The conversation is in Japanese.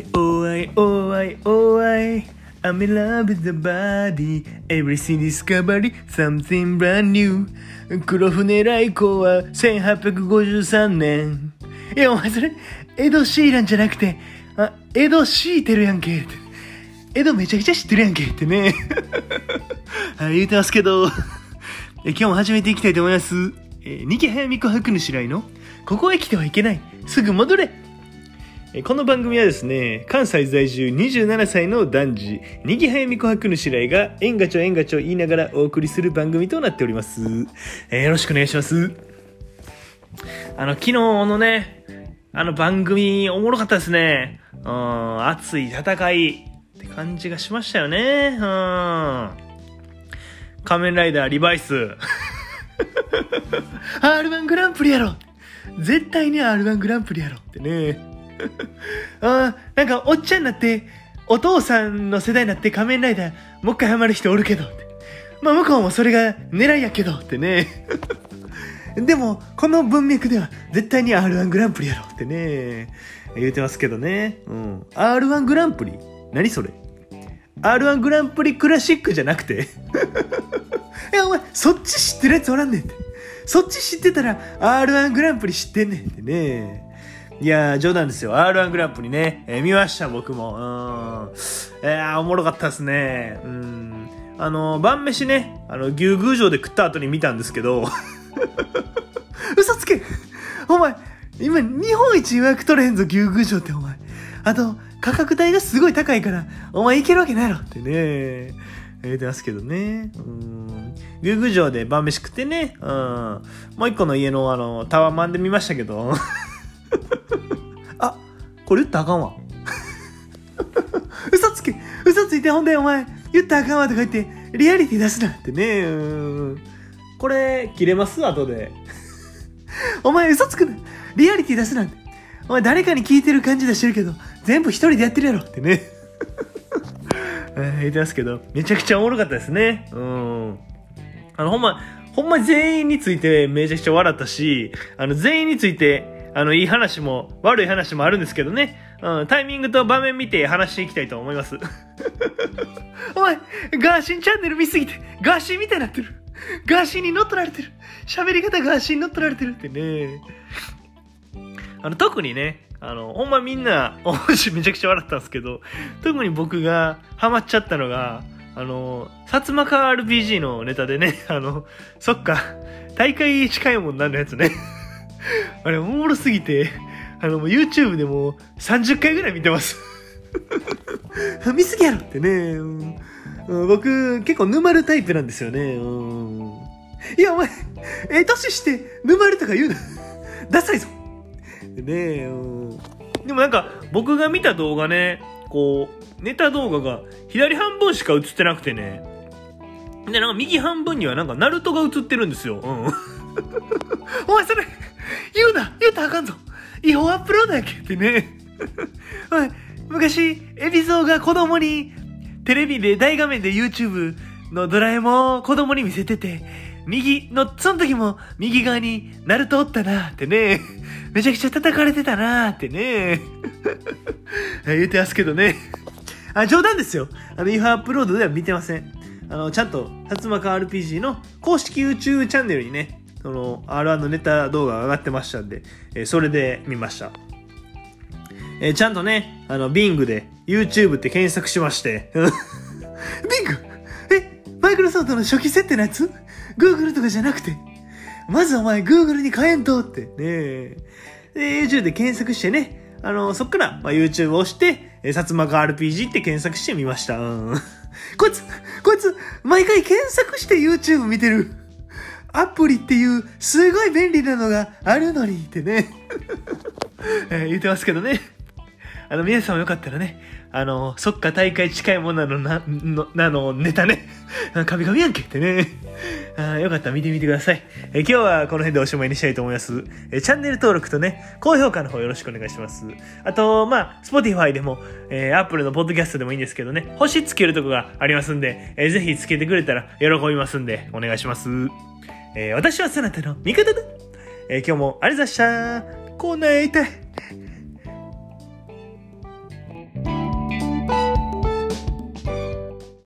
I, oh I, oh I, oh I I'm in love with the body. Everything discovery Something brand new. 黒船来航は1853年。いやお前それエド・シーランじゃなくてあエド・シーテルやんけ。ってエドめちゃくちゃ知ってるやんけってね。はい言うてますけど。今日も始めていきたいと思います。えー、二木早見琥珀主来の。ここへ来てはいけない。すぐ戻れ。この番組はですね、関西在住27歳の男児、にぎはやみこはくぬしらいが、えんがちょえんがちょ言いながらお送りする番組となっております。えー、よろしくお願いします。あの、昨日のね、あの番組おもろかったですね。うん、熱い戦いって感じがしましたよね。うん。仮面ライダーリバイス。R1 グランプリやろ絶対に R1 グランプリやろってね。あなんかおっちゃんになって、お父さんの世代になって仮面ライダー、もう一回ハマる人おるけど。まあ向こうもそれが狙いやけどってね。でも、この文脈では絶対に R1 グランプリやろってね、言うてますけどね。うん。R1 グランプリ？何それ ?R1 グランプリクラシックじゃなくて いや、お前、そっち知ってるやつおらんねんって。そっち知ってたら R1 グランプリ知ってんねんってね。いや冗談ですよ。R1 グランプリね、えー、見ました、僕も。うん。えー、おもろかったですね。うん。あの、晩飯ね、あの、牛宮城で食った後に見たんですけど、嘘つけお前、今、日本一予約取れへんぞ、牛宮城ってお前。あと、価格帯がすごい高いから、お前行けるわけないろってね、言ってますけどね。うん。牛宮城で晩飯食ってね、うん。もう一個の家のあの、タワーマンで見ましたけど、あ、これ言ったらあかんわ。嘘つけ嘘ついてほんでお前、言ったらあかんわとか言って、リアリティ出すなってね。これ、切れます後で。お前嘘つくな。リアリティ出すなんて。お前誰かに聞いてる感じ出してるけど、全部一人でやってるやろってね。言ってますけど、めちゃくちゃおもろかったですね。うん。あの、ほんま、ほんま全員についてめちゃくちゃ笑ったし、あの、全員についてあの、いい話も、悪い話もあるんですけどね。うん、タイミングと場面見て話していきたいと思います。お前、ガーシンチャンネル見すぎて、ガーシンみたいになってる。ガーシンに乗っ取られてる。喋り方ガーシンに乗っ取られてるってね。あの、特にね、あの、ほんまみんな、おしめちゃくちゃ笑ったんですけど、特に僕がハマっちゃったのが、あの、薩摩川 RPG のネタでね、あの、そっか、大会近いもんなんのやつね。あれ、おもろすぎて、あの、YouTube でも30回ぐらい見てます 見すぎやろってね、うん、僕、結構沼るタイプなんですよね。うん、いや、お前、ええ年して沼るとか言うな。ダサいぞ。でね、うん、でもなんか、僕が見た動画ね、こう、ネタ動画が左半分しか映ってなくてね、で、なんか右半分にはなんかナルトが映ってるんですよ。うん。お前それ、言うな言うたらあかんぞ違法アップロードやけってね。おい、昔、エビゾーが子供に、テレビで大画面で YouTube のドラえもんを子供に見せてて、右の、その時も右側にナルトおったなってね。めちゃくちゃ叩かれてたなってね。言うてますけどね。あ、冗談ですよ。あの、違法アップロードでは見てません。あの、ちゃんと、薩摩川 RPG の公式 YouTube チャンネルにね、その R1 のネタ動画が上がってましたんで、えー、それで見ました。えー、ちゃんとね、あの、Bing で YouTube って検索しまして。Bing! え、マイクロソフトの初期設定のやつ ?Google とかじゃなくて？まずお前 Google に変えんとって。ねえで、YouTube で検索してね、あの、そっから、まあ、YouTube を押して、えー、薩摩川 RPG って検索してみました。うん。こいつ、こいつ、毎回検索して YouTube 見てる。アプリっていうすごい便利なのがあるのにってね え、言ってますけどね。あの、皆さんもよかったらね、あの、そっか大会近いものなのな、の、なの、ネタね。カビカビやんけってね。あよかったら見てみてください。え今日はこの辺でおしまいにしたいと思います。えチャンネル登録とね、高評価の方よろしくお願いします。あと、まあ、Spotify でも、えー、Apple のポッドキャストでもいいんですけどね、星つけるとこがありますんで、えー、ぜひつけてくれたら喜びますんで、お願いします。えー、私はそなたの味方だ。えー、今日もありがとうございました。こな会いたい。